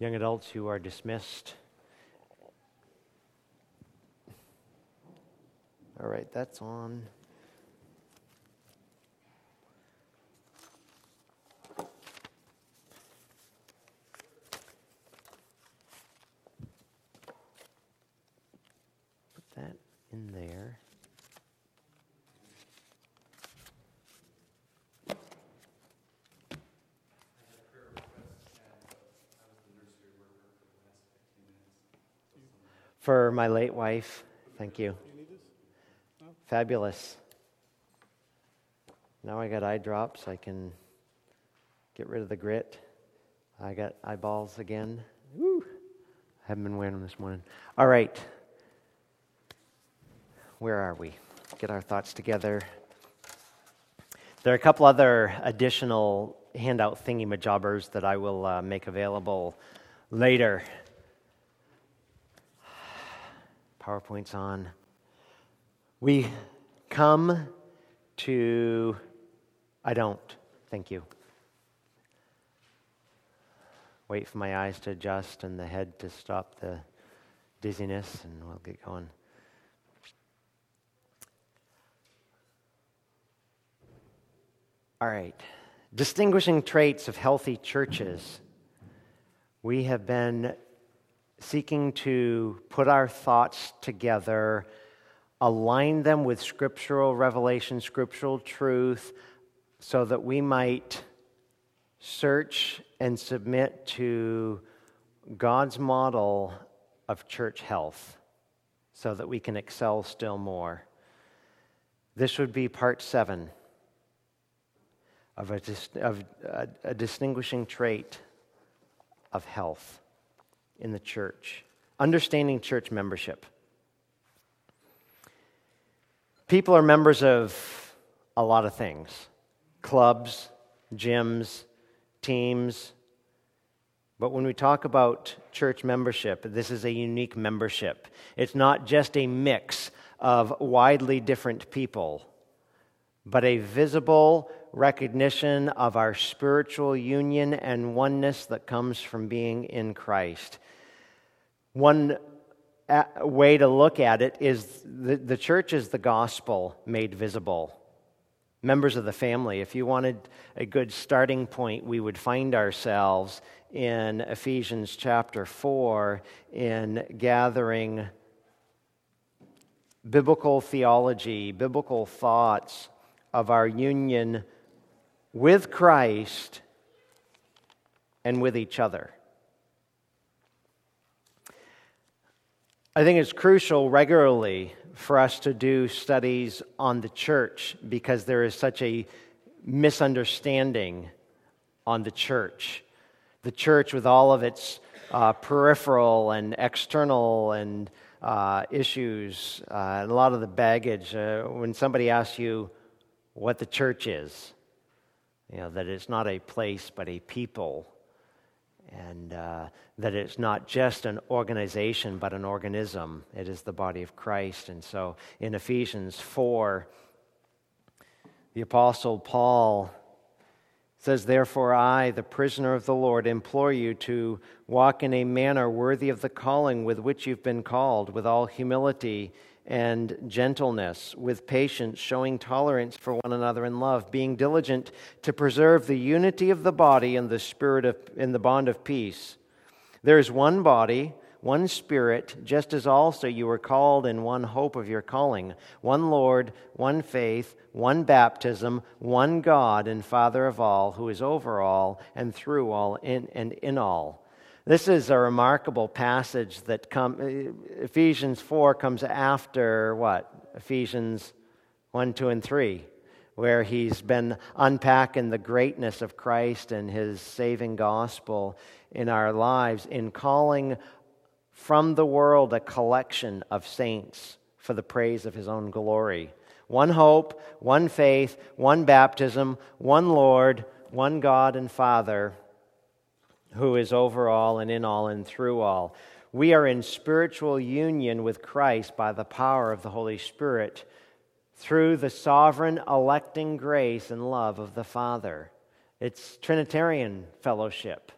Young adults, you are dismissed. All right, that's on. Put that in there. For my late wife, thank you. Fabulous. Now I got eye drops. I can get rid of the grit. I got eyeballs again. Woo! Haven't been wearing them this morning. All right. Where are we? Get our thoughts together. There are a couple other additional handout thingy majobbers that I will uh, make available later. PowerPoint's on. We come to, I don't, thank you. Wait for my eyes to adjust and the head to stop the dizziness, and we'll get going. All right. Distinguishing traits of healthy churches. We have been seeking to put our thoughts together, align them with scriptural revelation, scriptural truth, so that we might search and submit to God's model of church health so that we can excel still more. This would be part seven of a, of a, a distinguishing trait of health in the church, understanding church membership. People are members of a lot of things clubs, gyms, teams. But when we talk about church membership, this is a unique membership. It's not just a mix of widely different people, but a visible recognition of our spiritual union and oneness that comes from being in Christ. One uh, way to look at it is the, the church is the gospel made visible. Members of the family, if you wanted a good starting point, we would find ourselves in Ephesians chapter 4 in gathering biblical theology, biblical thoughts of our union with Christ and with each other. I think it's crucial regularly for us to do studies on the church because there is such a misunderstanding on the church. The church, with all of its uh, peripheral and external and uh, issues, uh, and a lot of the baggage, uh, when somebody asks you what the church is, you know, that it's not a place but a people and uh, that it's not just an organization but an organism. It is the body of Christ. And so in Ephesians 4, the Apostle Paul says, Therefore, I, the prisoner of the Lord, implore you to walk in a manner worthy of the calling with which you've been called, with all humility and gentleness, with patience, showing tolerance for one another in love, being diligent to preserve the unity of the body and the spirit of, in the bond of peace. There is one body, one spirit, just as also you were called in one hope of your calling, one Lord, one faith, one baptism, one God and Father of all, who is over all and through all and in all. This is a remarkable passage that come, Ephesians 4 comes after what? Ephesians 1, 2, and 3, where he's been unpacking the greatness of Christ and his saving gospel in our lives in calling from the world a collection of saints for the praise of his own glory. One hope, one faith, one baptism, one Lord, one God and Father who is over all and in all and through all. We are in spiritual union with Christ by the power of the Holy Spirit through the sovereign electing grace and love of the Father. It's Trinitarian fellowship.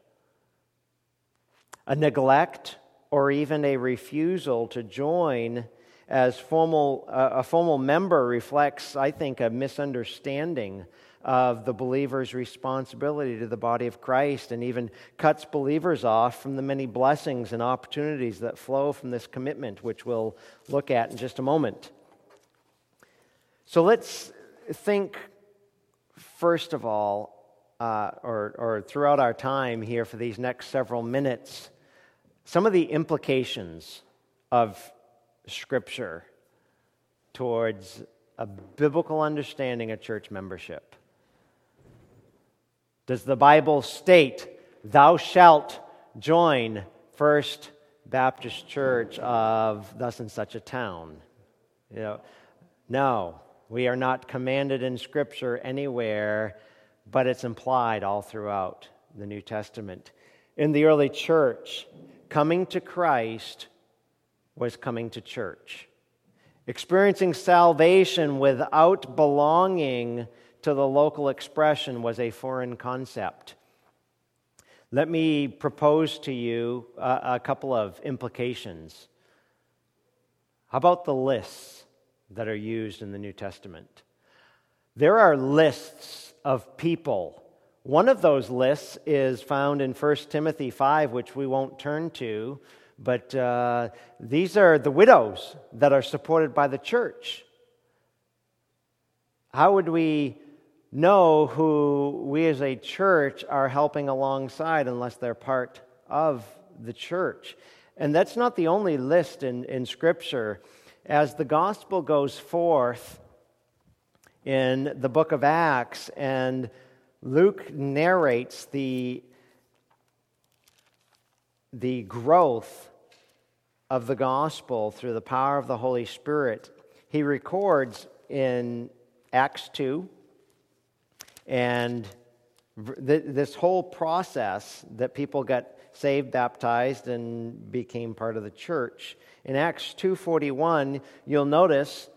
A neglect or even a refusal to join as formal, uh, a formal member reflects, I think, a misunderstanding of the believer's responsibility to the body of Christ and even cuts believers off from the many blessings and opportunities that flow from this commitment, which we'll look at in just a moment. So let's think, first of all, uh, or, or throughout our time here for these next several minutes, some of the implications of Scripture towards a biblical understanding of church membership. Does the Bible state, Thou shalt join First Baptist Church of thus and such a town? You know, no, we are not commanded in Scripture anywhere, but it's implied all throughout the New Testament. In the early church, coming to Christ was coming to church. Experiencing salvation without belonging to the local expression was a foreign concept. Let me propose to you a, a couple of implications. How about the lists that are used in the New Testament? There are lists of people. One of those lists is found in 1 Timothy 5, which we won't turn to, but uh, these are the widows that are supported by the church. How would we know who we as a church are helping alongside unless they're part of the church? And that's not the only list in, in Scripture. As the gospel goes forth in the book of Acts, and Luke narrates the, the growth of the gospel through the power of the Holy Spirit, he records in Acts 2 and this whole process that people got saved baptized and became part of the church in acts 2.41 you'll notice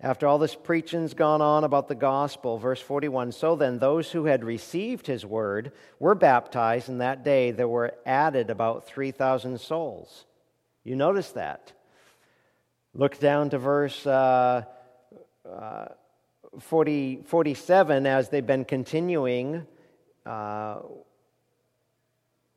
after all this preaching's gone on about the gospel verse 41 so then those who had received his word were baptized and that day there were added about 3000 souls. You notice that. Look down to verse uh, uh, 40, 47, as they've been continuing uh,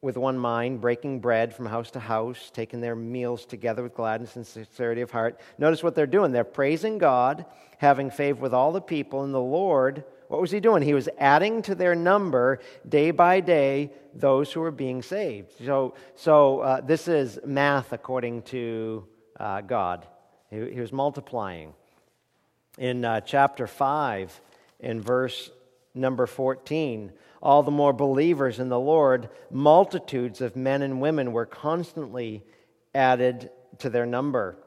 with one mind, breaking bread from house to house, taking their meals together with gladness and sincerity of heart. Notice what they're doing. They're praising God, having favor with all the people, and the Lord. What was he doing? He was adding to their number day by day those who were being saved. So, so uh, this is math according to uh, God. He, he was multiplying in uh, chapter 5, in verse number 14. All the more believers in the Lord, multitudes of men and women were constantly added to their number.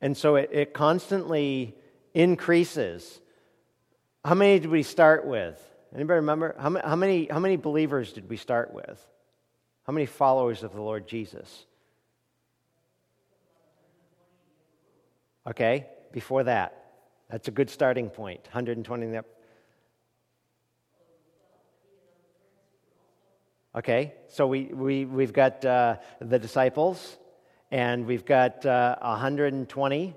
And so it, it constantly increases. How many did we start with? Anybody remember? How, how, many, how many believers did we start with? How many followers of the Lord Jesus? Okay, before that. That's a good starting point. 120. Okay, so we, we, we've got uh, the disciples, and we've got uh, 120.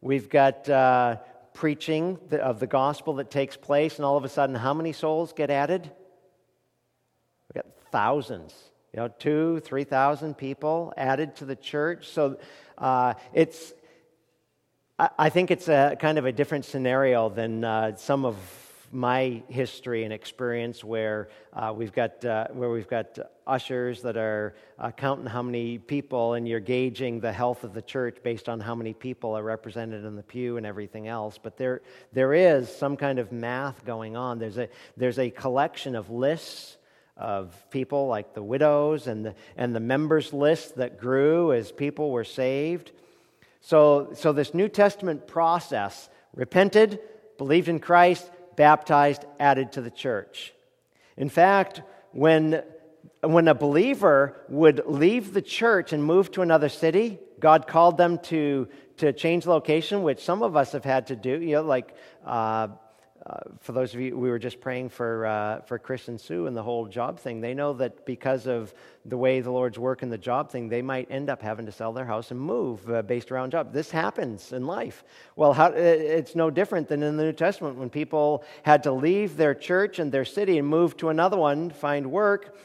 We've got uh, preaching of the gospel that takes place, and all of a sudden, how many souls get added? We've got thousands. You know, two, three thousand people added to the church. So uh, it's I think it's a kind of a different scenario than uh, some of my history and experience where uh, we've got uh, where we've got ushers that are uh, counting how many people and you're gauging the health of the church based on how many people are represented in the pew and everything else. But there there is some kind of math going on. There's a there's a collection of lists of people like the widows and the and the members list that grew as people were saved so, so this New Testament process repented, believed in Christ, baptized, added to the church. In fact, when, when a believer would leave the church and move to another city, God called them to, to change location, which some of us have had to do, you know, like uh, uh, for those of you, we were just praying for, uh, for Chris and Sue and the whole job thing. They know that because of the way the Lord's work in the job thing, they might end up having to sell their house and move uh, based around job. This happens in life. Well, how, it's no different than in the New Testament when people had to leave their church and their city and move to another one, find work.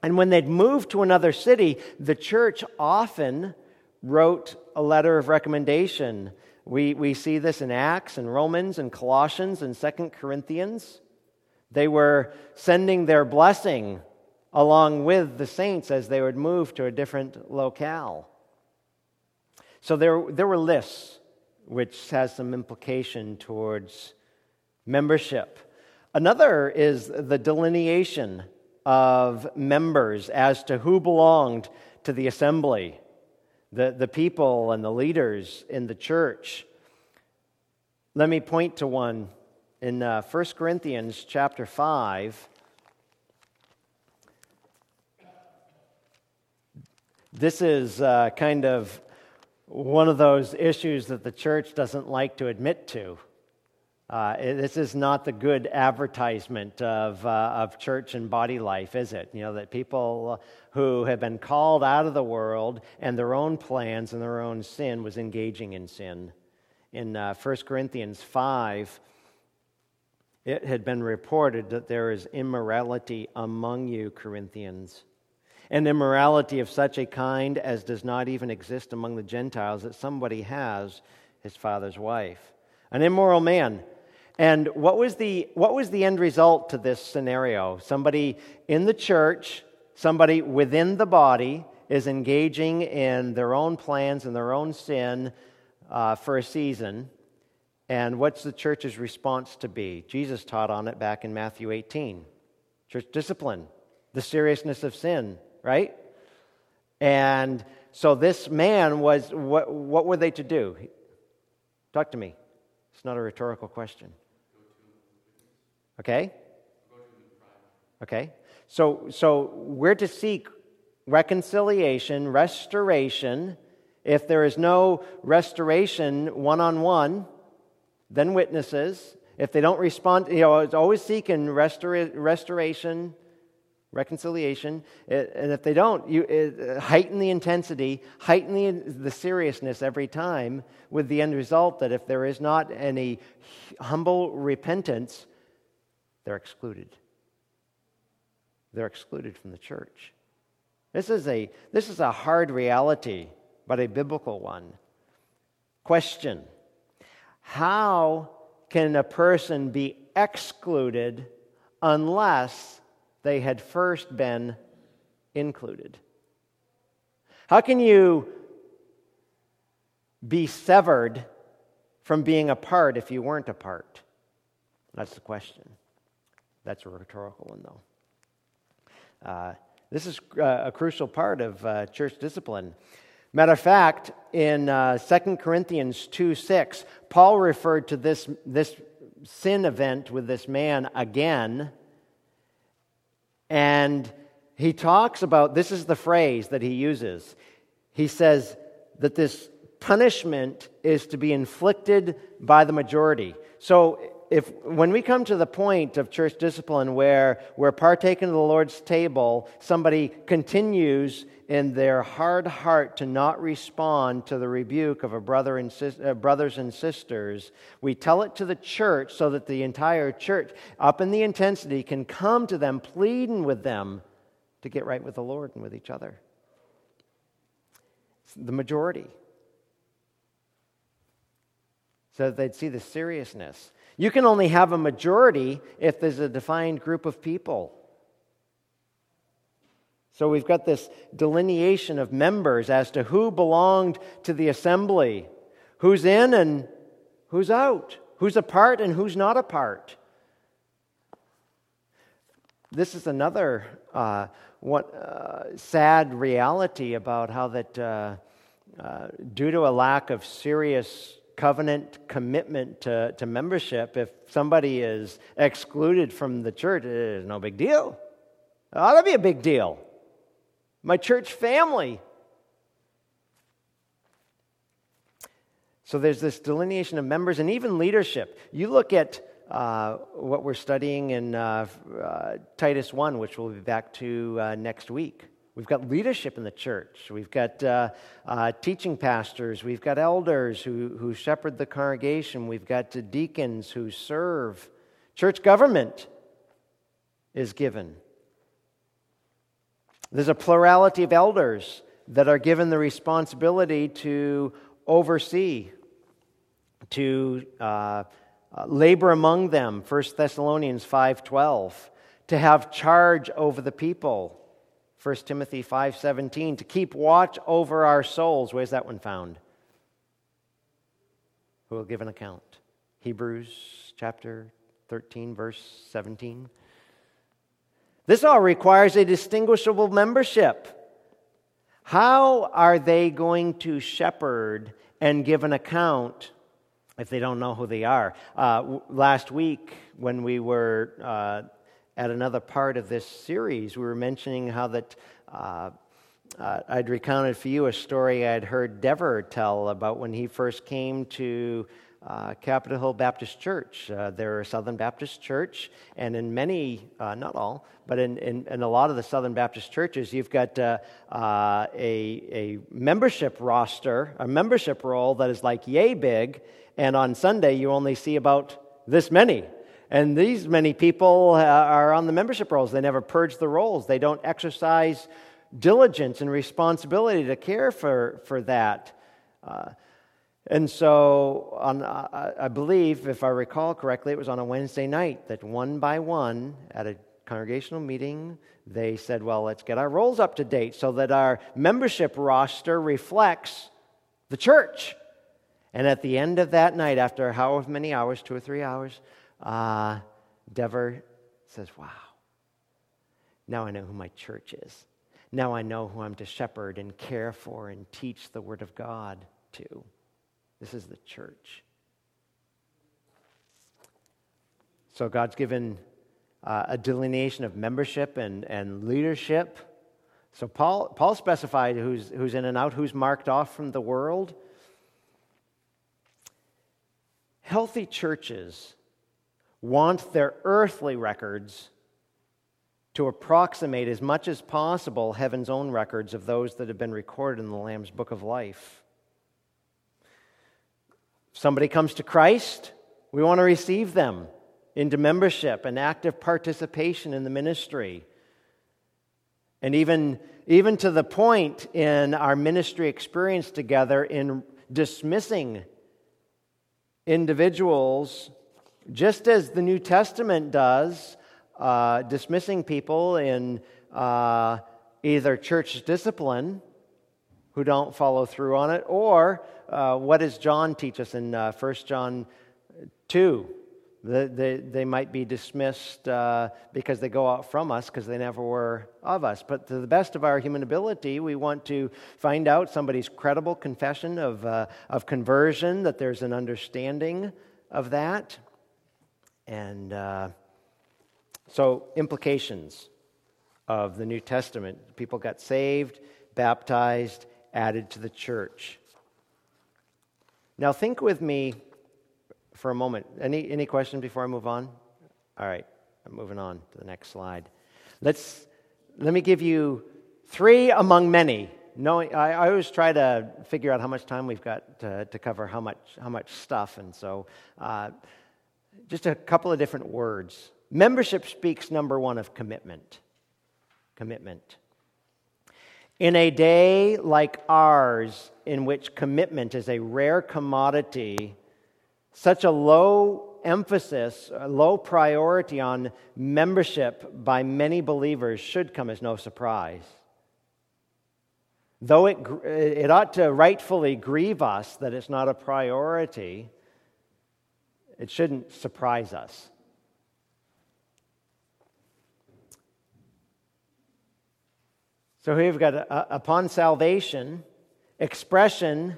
And when they'd move to another city, the church often wrote a letter of recommendation we, we see this in Acts and Romans and Colossians and Second Corinthians. They were sending their blessing along with the saints as they would move to a different locale. So there, there were lists, which has some implication towards membership. Another is the delineation of members as to who belonged to the assembly the, the people and the leaders in the church. Let me point to one in uh, 1 Corinthians chapter 5. This is uh, kind of one of those issues that the church doesn't like to admit to. Uh, this is not the good advertisement of, uh, of church and body life, is it? You know, that people who have been called out of the world and their own plans and their own sin was engaging in sin. In uh, 1 Corinthians 5, it had been reported that there is immorality among you, Corinthians, an immorality of such a kind as does not even exist among the Gentiles, that somebody has his father's wife. An immoral man and what was the, what was the end result to this scenario? Somebody in the church, somebody within the body, is engaging in their own plans and their own sin uh, for a season. And what's the church's response to be? Jesus taught on it back in Matthew 18. Church discipline, the seriousness of sin, right? And so this man was, what, what were they to do? Talk to me. It's not a rhetorical question. Okay? Okay? So, so we're to seek reconciliation, restoration. If there is no restoration one on one, then witnesses. If they don't respond, you know, it's always seeking restora- restoration, reconciliation. And if they don't, you it, heighten the intensity, heighten the, the seriousness every time, with the end result that if there is not any humble repentance, they're excluded. They're excluded from the church. This is a, this is a hard reality, but a biblical one. Question How can a person be excluded unless they had first been included? How can you be severed from being a part if you weren't a part? That's the question. That's a rhetorical one, though. Uh, this is uh, a crucial part of uh, church discipline. Matter of fact, in uh, 2 Corinthians 2 6, Paul referred to this, this sin event with this man again. And he talks about this is the phrase that he uses. He says that this punishment is to be inflicted by the majority. So if when we come to the point of church discipline where we're partaking of the Lord's table, somebody continues in their hard heart to not respond to the rebuke of a brother and sis, uh, brothers and sisters, we tell it to the church so that the entire church, up in the intensity, can come to them, pleading with them to get right with the Lord and with each other. It's the majority. So that they'd see the seriousness you can only have a majority if there's a defined group of people. So we've got this delineation of members as to who belonged to the assembly, who's in and who's out, who's a part and who's not a part. This is another uh, what, uh, sad reality about how that, uh, uh due to a lack of serious covenant commitment to, to membership, if somebody is excluded from the church, it is no big deal. It ought to be a big deal. My church family. So there's this delineation of members and even leadership. You look at uh, what we're studying in uh, uh, Titus 1, which we'll be back to uh, next week. We've got leadership in the church. We've got uh, uh, teaching pastors. We've got elders who, who shepherd the congregation. We've got deacons who serve. Church government is given. There's a plurality of elders that are given the responsibility to oversee, to uh, uh, labor among them 1 thessalonians 5.12 to have charge over the people 1 timothy 5.17 to keep watch over our souls. Where's that one found? Who will give an account? Hebrews chapter 13 verse 17 this all requires a distinguishable membership. How are they going to shepherd and give an account if they don't know who they are. Uh, last week, when we were uh, at another part of this series, we were mentioning how that uh, uh I'd recounted for you a story I'd heard Dever tell about when he first came to uh, Capitol Hill Baptist Church. Uh, they're a Southern Baptist church, and in many, uh, not all, but in, in, in, a lot of the Southern Baptist churches, you've got uh, uh, a, a membership roster, a membership roll that is like yay big, and on Sunday you only see about this many. And these many people uh, are on the membership rolls. They never purge the rolls, they don't exercise diligence and responsibility to care for, for that. Uh, and so, on, uh, I believe, if I recall correctly, it was on a Wednesday night that one by one, at a congregational meeting, they said, Well, let's get our rolls up to date so that our membership roster reflects the church. And at the end of that night, after however many hours, two or three hours, uh, Dever says, Wow, now I know who my church is. Now I know who I'm to shepherd and care for and teach the Word of God to. This is the church. So God's given uh, a delineation of membership and, and leadership. So Paul, Paul specified who's, who's in and out, who's marked off from the world. Healthy churches want their earthly records to approximate as much as possible heaven's own records of those that have been recorded in the Lamb's Book of Life somebody comes to Christ, we want to receive them into membership and active participation in the ministry. And even, even to the point in our ministry experience together in dismissing individuals, just as the New Testament does, uh, dismissing people in uh, either church discipline who don't follow through on it, or uh, what does John teach us in uh, 1 John 2? They, they, they might be dismissed uh, because they go out from us because they never were of us. But to the best of our human ability, we want to find out somebody's credible confession of, uh, of conversion, that there's an understanding of that. And uh, so, implications of the New Testament people got saved, baptized, added to the church. Now, think with me for a moment. Any, any questions before I move on? All right, I'm moving on to the next slide. Let's, let me give you three among many. Knowing, I, I always try to figure out how much time we've got to, to cover how much, how much stuff, and so uh, just a couple of different words. Membership speaks, number one, of commitment. Commitment. In a day like ours, in which commitment is a rare commodity, such a low emphasis, a low priority on membership by many believers should come as no surprise. Though it, it ought to rightfully grieve us that it's not a priority, it shouldn't surprise us. So here we've got upon salvation, expression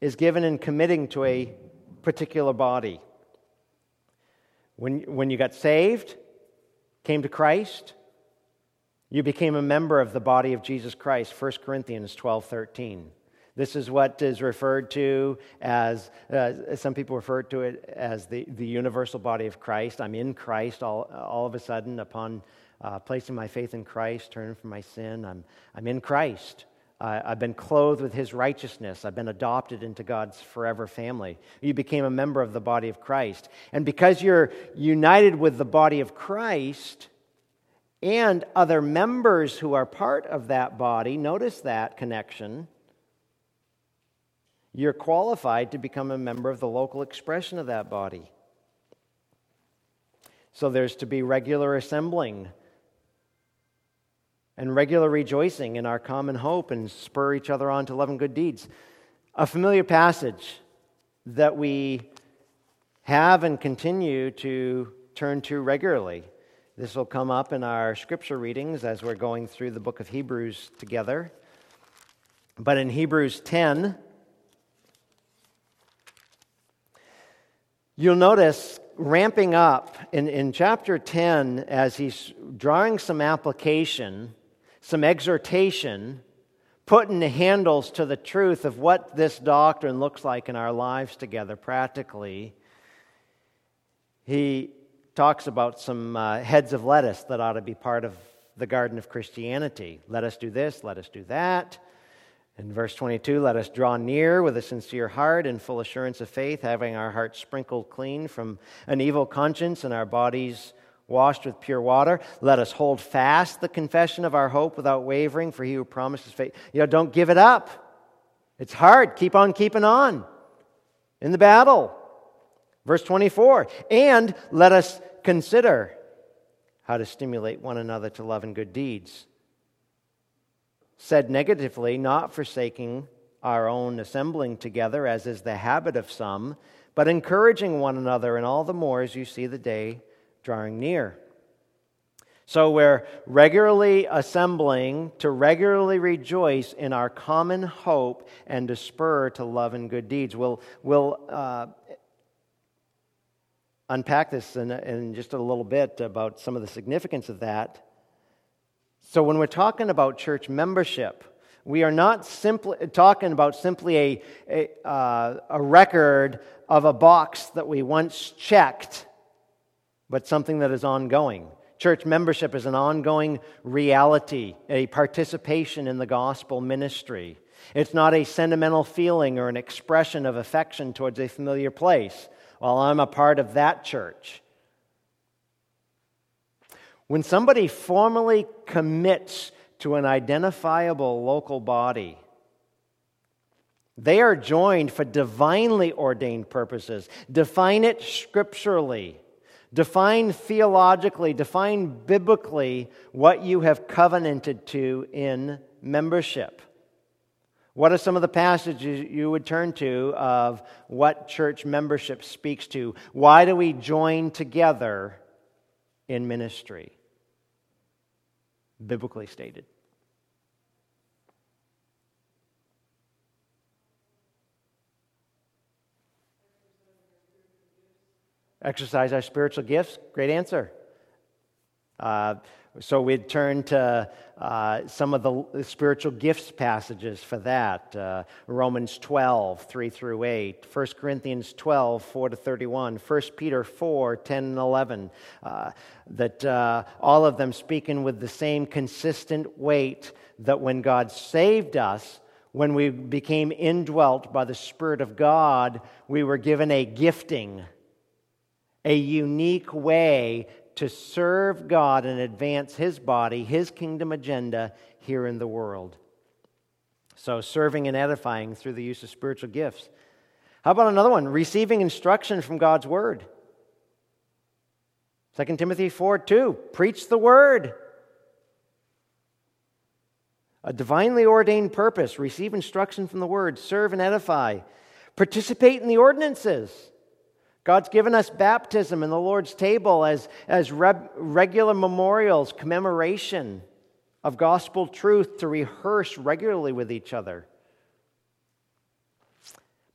is given in committing to a particular body. When, when you got saved, came to Christ, you became a member of the body of Jesus Christ, 1 Corinthians 12 13. This is what is referred to as, uh, some people refer to it as the, the universal body of Christ. I'm in Christ all, all of a sudden upon uh, placing my faith in Christ, turning from my sin. I'm, I'm in Christ. Uh, I've been clothed with his righteousness. I've been adopted into God's forever family. You became a member of the body of Christ. And because you're united with the body of Christ and other members who are part of that body, notice that connection you're qualified to become a member of the local expression of that body. So there's to be regular assembling and regular rejoicing in our common hope and spur each other on to love and good deeds. A familiar passage that we have and continue to turn to regularly. This will come up in our scripture readings as we're going through the book of Hebrews together. But in Hebrews 10, You'll notice ramping up in, in chapter 10 as he's drawing some application, some exhortation, putting the handles to the truth of what this doctrine looks like in our lives together practically. He talks about some uh, heads of lettuce that ought to be part of the garden of Christianity. Let us do this, let us do that. In verse 22, let us draw near with a sincere heart and full assurance of faith, having our hearts sprinkled clean from an evil conscience and our bodies washed with pure water. Let us hold fast the confession of our hope without wavering, for he who promises faith. You know, don't give it up. It's hard. Keep on keeping on in the battle. Verse 24, and let us consider how to stimulate one another to love and good deeds said negatively, not forsaking our own assembling together, as is the habit of some, but encouraging one another, and all the more as you see the day drawing near. So we're regularly assembling to regularly rejoice in our common hope and to spur to love and good deeds. We'll, we'll uh, unpack this in, in just a little bit about some of the significance of that. So, when we're talking about church membership, we are not simply talking about simply a, a, uh, a record of a box that we once checked, but something that is ongoing. Church membership is an ongoing reality, a participation in the gospel ministry. It's not a sentimental feeling or an expression of affection towards a familiar place. Well, I'm a part of that church. When somebody formally commits to an identifiable local body, they are joined for divinely ordained purposes. Define it scripturally. Define theologically, define biblically what you have covenanted to in membership. What are some of the passages you would turn to of what church membership speaks to? Why do we join together in ministry? Biblically stated. Exercise our spiritual gifts. Great answer. Uh, so we'd turn to uh, some of the spiritual gifts passages for that uh, Romans 12, 3 through 8, 1 Corinthians 12, 4 to 31, 1 Peter 4, 10 and 11. Uh, that uh, all of them speaking with the same consistent weight that when God saved us, when we became indwelt by the Spirit of God, we were given a gifting, a unique way to serve God and advance His body, His kingdom agenda here in the world. So, serving and edifying through the use of spiritual gifts. How about another one? Receiving instruction from God's Word. 2 Timothy 4 2, preach the Word. A divinely ordained purpose, receive instruction from the Word, serve and edify, participate in the ordinances. God's given us baptism and the Lord's table as, as re- regular memorials, commemoration of gospel truth to rehearse regularly with each other.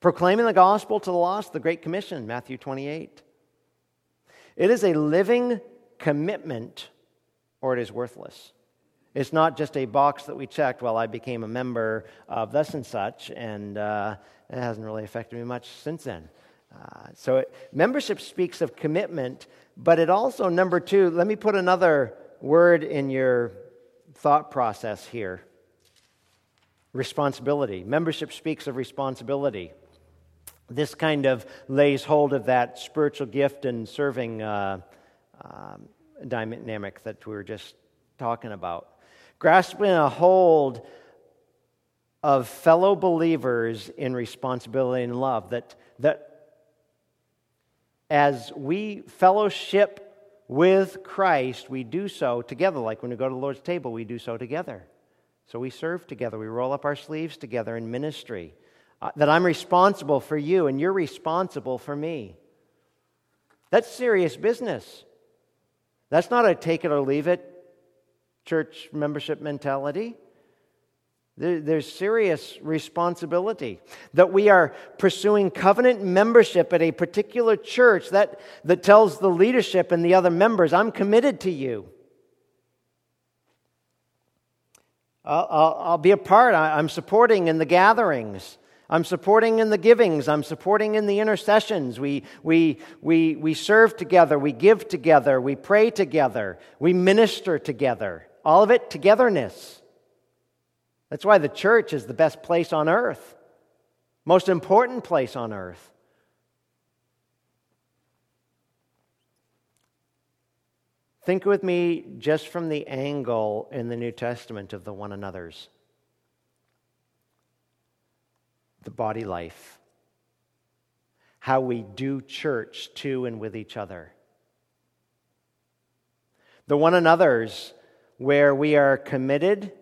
Proclaiming the gospel to the lost, the Great Commission, Matthew 28. It is a living commitment or it is worthless. It's not just a box that we checked, well, I became a member of thus and such, and uh, it hasn't really affected me much since then. Uh, so it, membership speaks of commitment, but it also, number two, let me put another word in your thought process here responsibility. Membership speaks of responsibility. This kind of lays hold of that spiritual gift and serving uh, um, dynamic that we were just talking about. Grasping a hold of fellow believers in responsibility and love, that, that as we fellowship with Christ, we do so together. Like when we go to the Lord's table, we do so together. So we serve together, we roll up our sleeves together in ministry. Uh, that I'm responsible for you and you're responsible for me. That's serious business. That's not a take it or leave it church membership mentality. There's serious responsibility that we are pursuing covenant membership at a particular church that, that tells the leadership and the other members, I'm committed to you. I'll, I'll, I'll be a part. I'm supporting in the gatherings. I'm supporting in the givings. I'm supporting in the intercessions. We, we, we, we serve together. We give together. We pray together. We minister together. All of it togetherness. That's why the church is the best place on earth, most important place on earth. Think with me just from the angle in the New Testament of the one another's the body life, how we do church to and with each other. The one another's where we are committed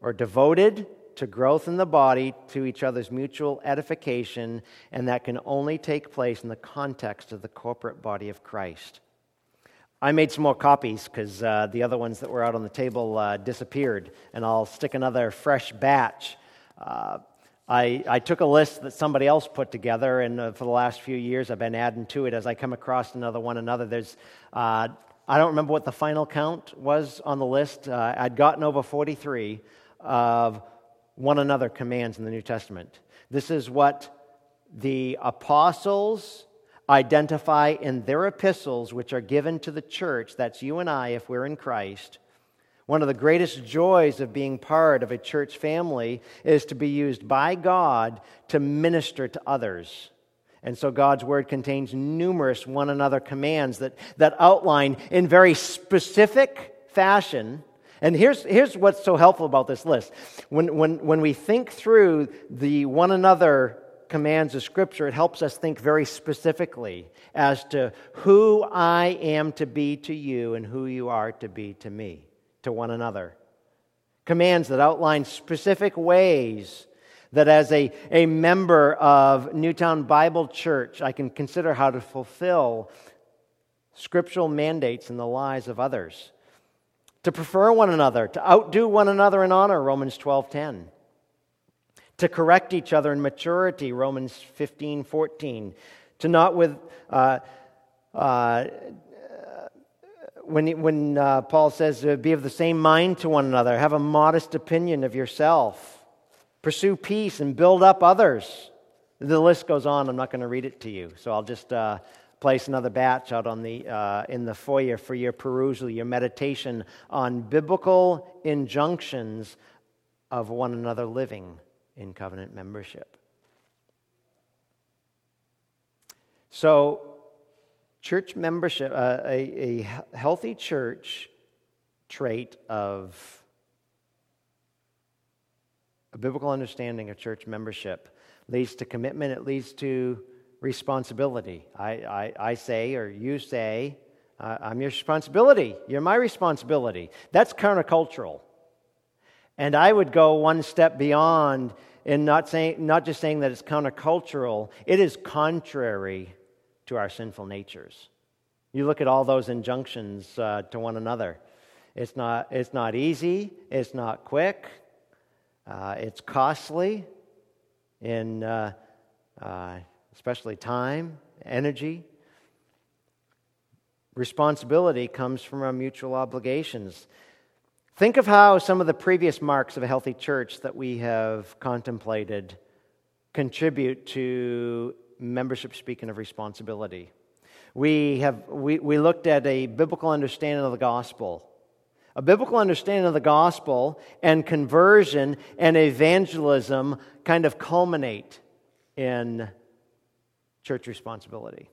or devoted to growth in the body, to each other's mutual edification, and that can only take place in the context of the corporate body of Christ. I made some more copies because uh, the other ones that were out on the table uh, disappeared, and I'll stick another fresh batch. Uh, I, I, took a list that somebody else put together, and uh, for the last few years, I've been adding to it as I come across another one another. There's uh, I don't remember what the final count was on the list. Uh, I'd gotten over 43 of one another commands in the New Testament. This is what the apostles identify in their epistles, which are given to the church. That's you and I, if we're in Christ. One of the greatest joys of being part of a church family is to be used by God to minister to others. And so God's word contains numerous one another commands that, that outline in very specific fashion. And here's, here's what's so helpful about this list. When, when, when we think through the one another commands of Scripture, it helps us think very specifically as to who I am to be to you and who you are to be to me, to one another. Commands that outline specific ways that as a, a member of Newtown Bible Church, I can consider how to fulfill scriptural mandates in the lives of others. To prefer one another, to outdo one another in honor, Romans 12:10. To correct each other in maturity, Romans 15, 14. To not with uh, uh, when, when uh, Paul says, uh, be of the same mind to one another, have a modest opinion of yourself pursue peace and build up others. The list goes on. I'm not going to read it to you, so I'll just uh, place another batch out on the, uh, in the foyer for your perusal, your meditation on biblical injunctions of one another living in covenant membership. So, church membership, uh, a, a healthy church trait of a biblical understanding of church membership leads to commitment, it leads to responsibility. I, I, I say, or you say, uh, I'm your responsibility. You're my responsibility. That's countercultural. And I would go one step beyond in not, saying, not just saying that it's countercultural, it is contrary to our sinful natures. You look at all those injunctions uh, to one another. It's not, it's not easy, it's not quick, uh, it's costly in uh, uh, especially time, energy. Responsibility comes from our mutual obligations. Think of how some of the previous marks of a healthy church that we have contemplated contribute to membership speaking of responsibility. We, have, we, we looked at a biblical understanding of the gospel. A biblical understanding of the gospel and conversion and evangelism kind of culminate in church responsibility.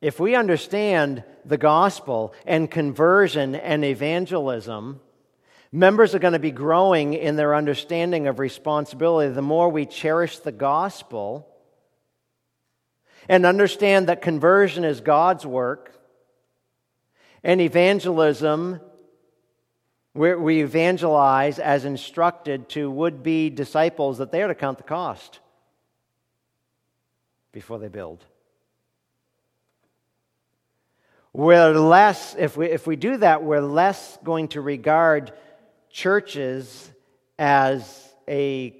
If we understand the gospel and conversion and evangelism, members are going to be growing in their understanding of responsibility. The more we cherish the gospel and understand that conversion is God's work and evangelism, we evangelize as instructed to would be disciples that they are to count the cost before they build. We're less, if we, if we do that, we're less going to regard churches as a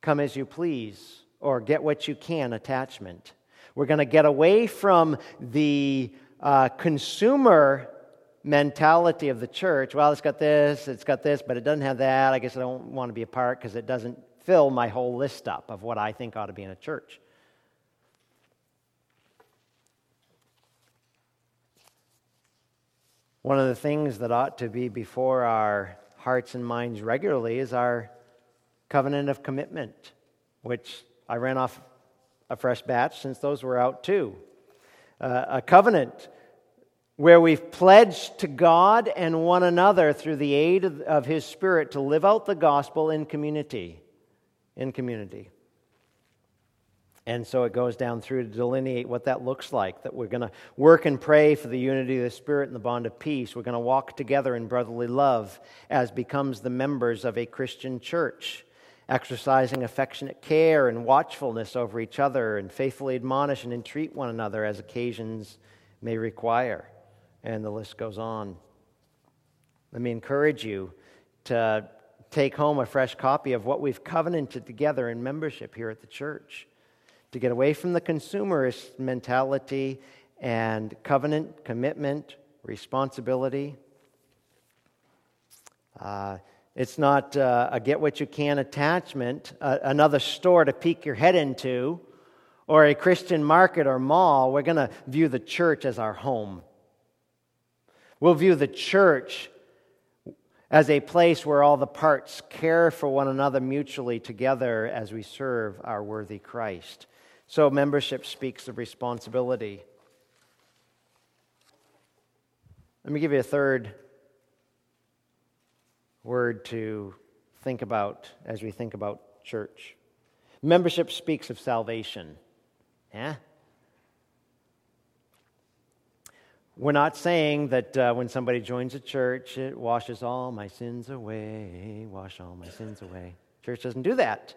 come as you please or get what you can attachment. We're going to get away from the uh, consumer mentality of the church. Well, it's got this, it's got this, but it doesn't have that. I guess I don't want to be a part because it doesn't fill my whole list up of what I think ought to be in a church. One of the things that ought to be before our hearts and minds regularly is our covenant of commitment, which I ran off a fresh batch since those were out too. Uh, a covenant where we've pledged to God and one another through the aid of, of His Spirit to live out the gospel in community. In community. And so it goes down through to delineate what that looks like that we're going to work and pray for the unity of the Spirit and the bond of peace. We're going to walk together in brotherly love as becomes the members of a Christian church, exercising affectionate care and watchfulness over each other, and faithfully admonish and entreat one another as occasions may require. And the list goes on. Let me encourage you to take home a fresh copy of what we've covenanted together in membership here at the church to get away from the consumerist mentality and covenant, commitment, responsibility. Uh, it's not uh, a get what you can attachment, uh, another store to peek your head into, or a Christian market or mall. We're going to view the church as our home. We'll view the church as a place where all the parts care for one another mutually together as we serve our worthy Christ. So, membership speaks of responsibility. Let me give you a third word to think about as we think about church. Membership speaks of salvation. Yeah? We're not saying that uh, when somebody joins a church, it washes all my sins away, wash all my sins away. Church doesn't do that.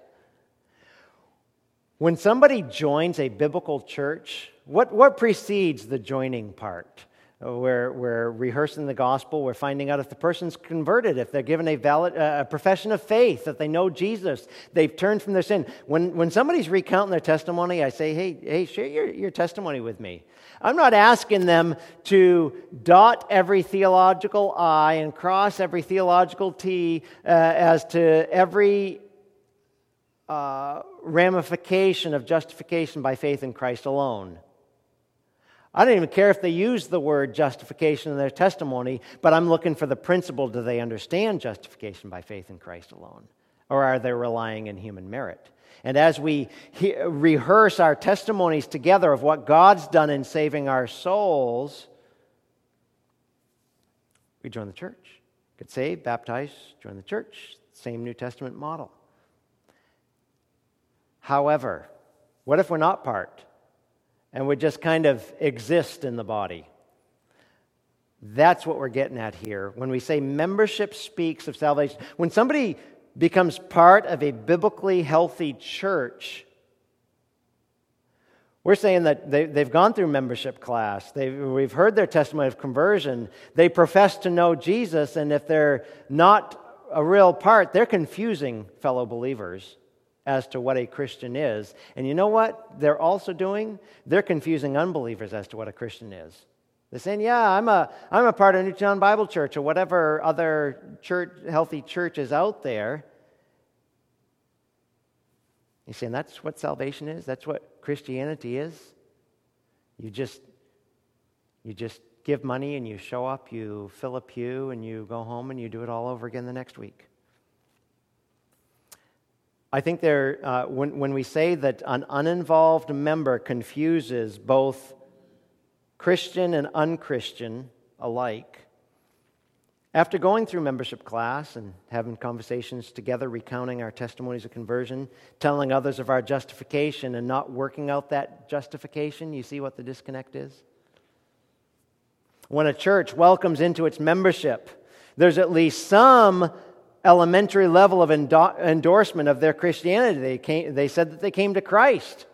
When somebody joins a biblical church, what, what precedes the joining part? We're, we're rehearsing the gospel. We're finding out if the person's converted, if they're given a valid a profession of faith, that they know Jesus, they've turned from their sin. When, when somebody's recounting their testimony, I say, hey, hey, share your, your testimony with me. I'm not asking them to dot every theological I and cross every theological T uh, as to every uh, ramification of justification by faith in Christ alone. I don't even care if they use the word justification in their testimony, but I'm looking for the principle do they understand justification by faith in Christ alone? Or are they relying in human merit? And as we he- rehearse our testimonies together of what God's done in saving our souls, we join the church. Get saved, baptized, join the church. Same New Testament model. However, what if we're not part and we just kind of exist in the body? That's what we're getting at here. When we say membership speaks of salvation, when somebody becomes part of a biblically healthy church, we're saying that they, have gone through membership class. They've, we've heard their testimony of conversion. They profess to know Jesus, and if they're not a real part, they're confusing fellow believers as to what a Christian is. And you know what they're also doing? They're confusing unbelievers as to what a Christian is. They're saying, Yeah, I'm a, I'm a part of Newtown Bible Church or whatever other church, healthy church is out there. He's saying that's what salvation is, that's what Christianity is. You just you just give money and you show up, you fill a pew, and you go home and you do it all over again the next week. I think there, uh, when, when we say that an uninvolved member confuses both Christian and unchristian alike, after going through membership class and having conversations together, recounting our testimonies of conversion, telling others of our justification, and not working out that justification, you see what the disconnect is? When a church welcomes into its membership, there's at least some elementary level of endo- endorsement of their Christianity. They, came, they said that they came to Christ.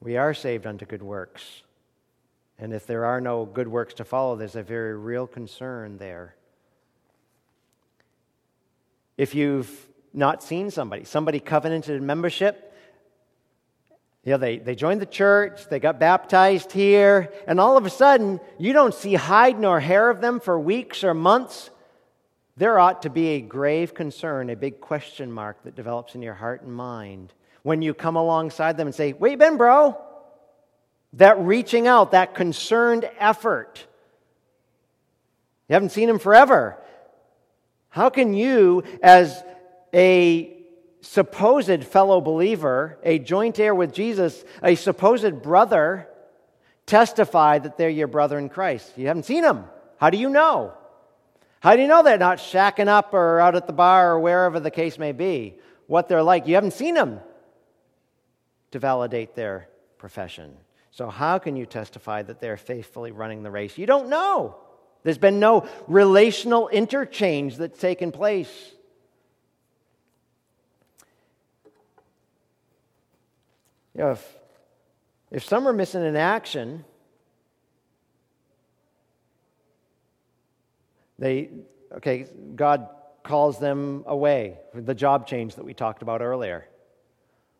We are saved unto good works. And if there are no good works to follow, there's a very real concern there. If you've not seen somebody, somebody covenanted membership, you know, they, they joined the church, they got baptized here, and all of a sudden, you don't see hide nor hair of them for weeks or months. There ought to be a grave concern, a big question mark that develops in your heart and mind when you come alongside them and say, Where you been, bro? That reaching out, that concerned effort. You haven't seen him forever. How can you, as a supposed fellow believer, a joint heir with Jesus, a supposed brother, testify that they're your brother in Christ. You haven't seen them. How do you know? How do you know they're not shacking up or out at the bar or wherever the case may be? What they're like. You haven't seen them to validate their profession. So, how can you testify that they're faithfully running the race? You don't know. There's been no relational interchange that's taken place. You know, if, if some are missing in action, they, okay, God calls them away, the job change that we talked about earlier.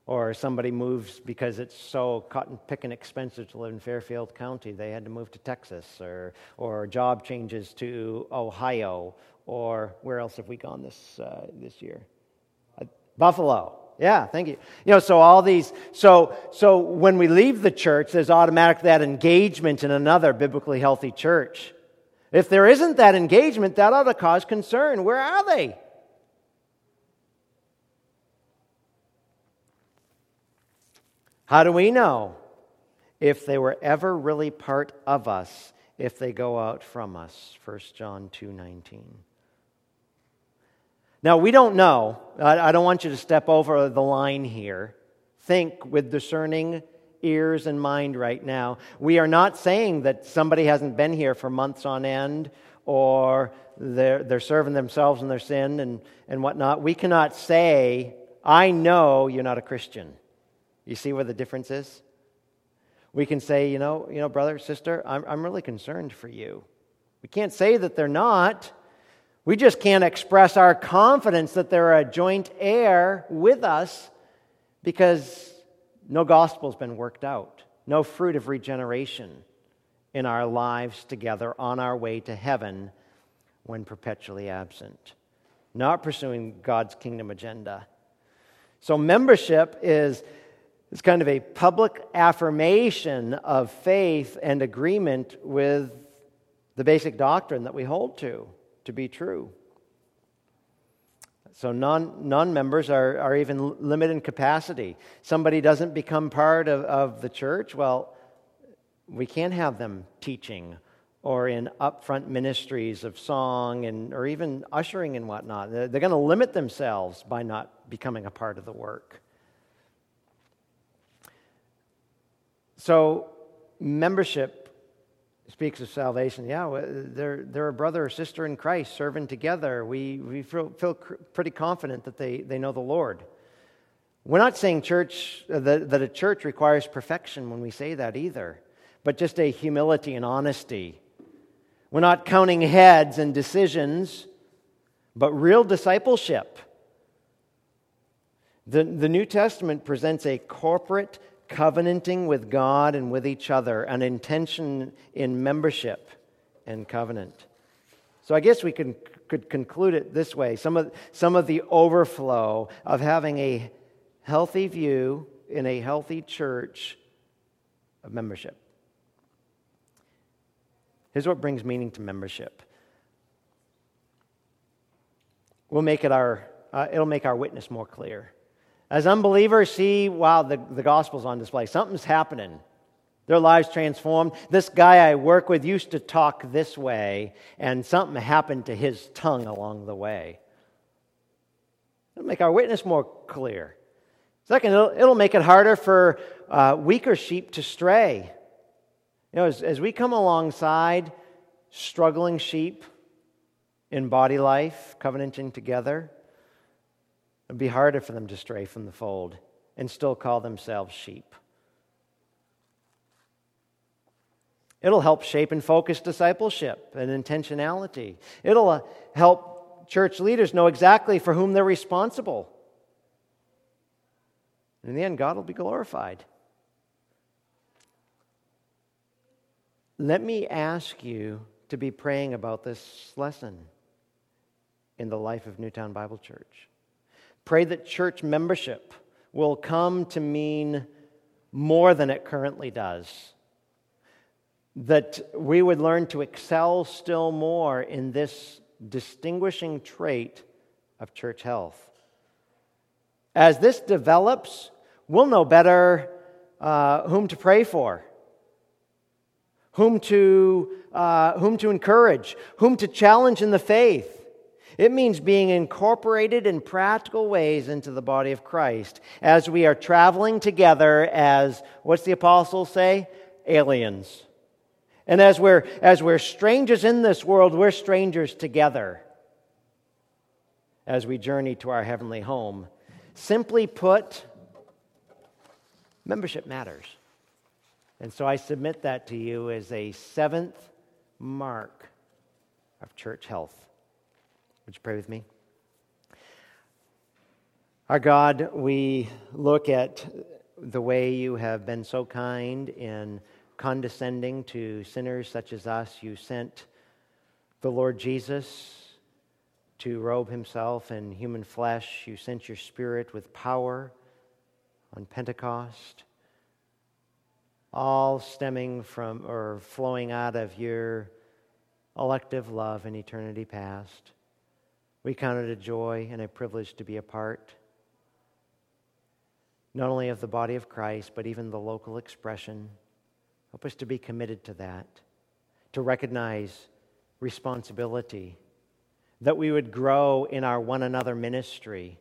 Or somebody moves because it's so cotton picking expensive to live in Fairfield County, they had to move to Texas, or, or job changes to Ohio, or where else have we gone this, uh, this year? Uh, Buffalo. Yeah, thank you. You know, so all these, so, so when we leave the church, there's automatically that engagement in another biblically healthy church. If there isn't that engagement, that ought to cause concern. Where are they? How do we know if they were ever really part of us if they go out from us? 1 John 2:19. Now, we don't know. I, don't want you to step over the line here. Think with discerning ears and mind right now. We are not saying that somebody hasn't been here for months on end or they're, they're serving themselves in their sin and, and whatnot. We cannot say, I know you're not a Christian. You see where the difference is? We can say, you know, you know, brother, sister, I'm, I'm really concerned for you. We can't say that they're not. We just can't express our confidence that they're a joint heir with us because no gospel's been worked out, no fruit of regeneration in our lives together on our way to heaven when perpetually absent, not pursuing God's kingdom agenda. So, membership is, is kind of a public affirmation of faith and agreement with the basic doctrine that we hold to to be true. So non members are, are even limited in capacity. Somebody doesn't become part of, of the church, well, we can't have them teaching or in upfront ministries of song and or even ushering and whatnot. They're, they're going to limit themselves by not becoming a part of the work. So membership speaks of salvation. Yeah, they're, they're a brother or sister in Christ serving together. We, we feel, feel pretty confident that they, they know the Lord. We're not saying church, uh, that, that a church requires perfection when we say that either, but just a humility and honesty. We're not counting heads and decisions, but real discipleship. The, the New Testament presents a corporate covenanting with God and with each other, an intention in membership and covenant. So I guess we can, could conclude it this way some of, some of the overflow of having a healthy view in a healthy church of membership. Here's what brings meaning to membership. We'll make it our, uh, it'll make our witness more clear. As unbelievers see, wow, the, the gospel's on display. Something's happening. Their lives transformed. This guy I work with used to talk this way, and something happened to his tongue along the way. It'll make our witness more clear. Second, it'll, it'll make it harder for uh, weaker sheep to stray. You know, as, as we come alongside struggling sheep in body life, covenanting together, it'll be harder for them to stray from the fold and still call themselves sheep. It'll help shape and focus discipleship and intentionality. It'll uh, help church leaders know exactly for whom they're responsible. And in the end, God will be glorified. Let me ask you to be praying about this lesson in the life of Newtown Bible Church. Pray that church membership will come to mean more than it currently does that we would learn to excel still more in this distinguishing trait of church health. As this develops, we'll know better uh, whom to pray for, whom to, uh, whom to encourage, whom to challenge in the faith. It means being incorporated in practical ways into the body of Christ as we are traveling together as, what's the apostles say? Aliens and as we're, as we're strangers in this world, we're strangers together as we journey to our heavenly home. Simply put, membership matters. And so I submit that to you as a seventh mark of church health. Would you pray with me? Our God, we look at the way you have been so kind in condescending to sinners such as us, you sent the Lord Jesus to robe himself in human flesh. You sent your Spirit with power on Pentecost, all stemming from or flowing out of your elective love in eternity past. We count it a joy and a privilege to be a part not only of the body of Christ, but even the local expression Help us to be committed to that, to recognize responsibility, that we would grow in our one another ministry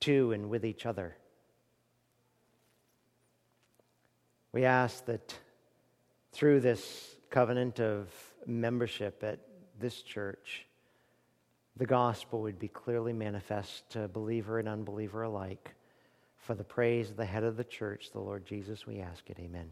to and with each other. We ask that through this covenant of membership at this church, the gospel would be clearly manifest to believer and unbeliever alike. For the praise of the head of the church, the Lord Jesus, we ask it. Amen.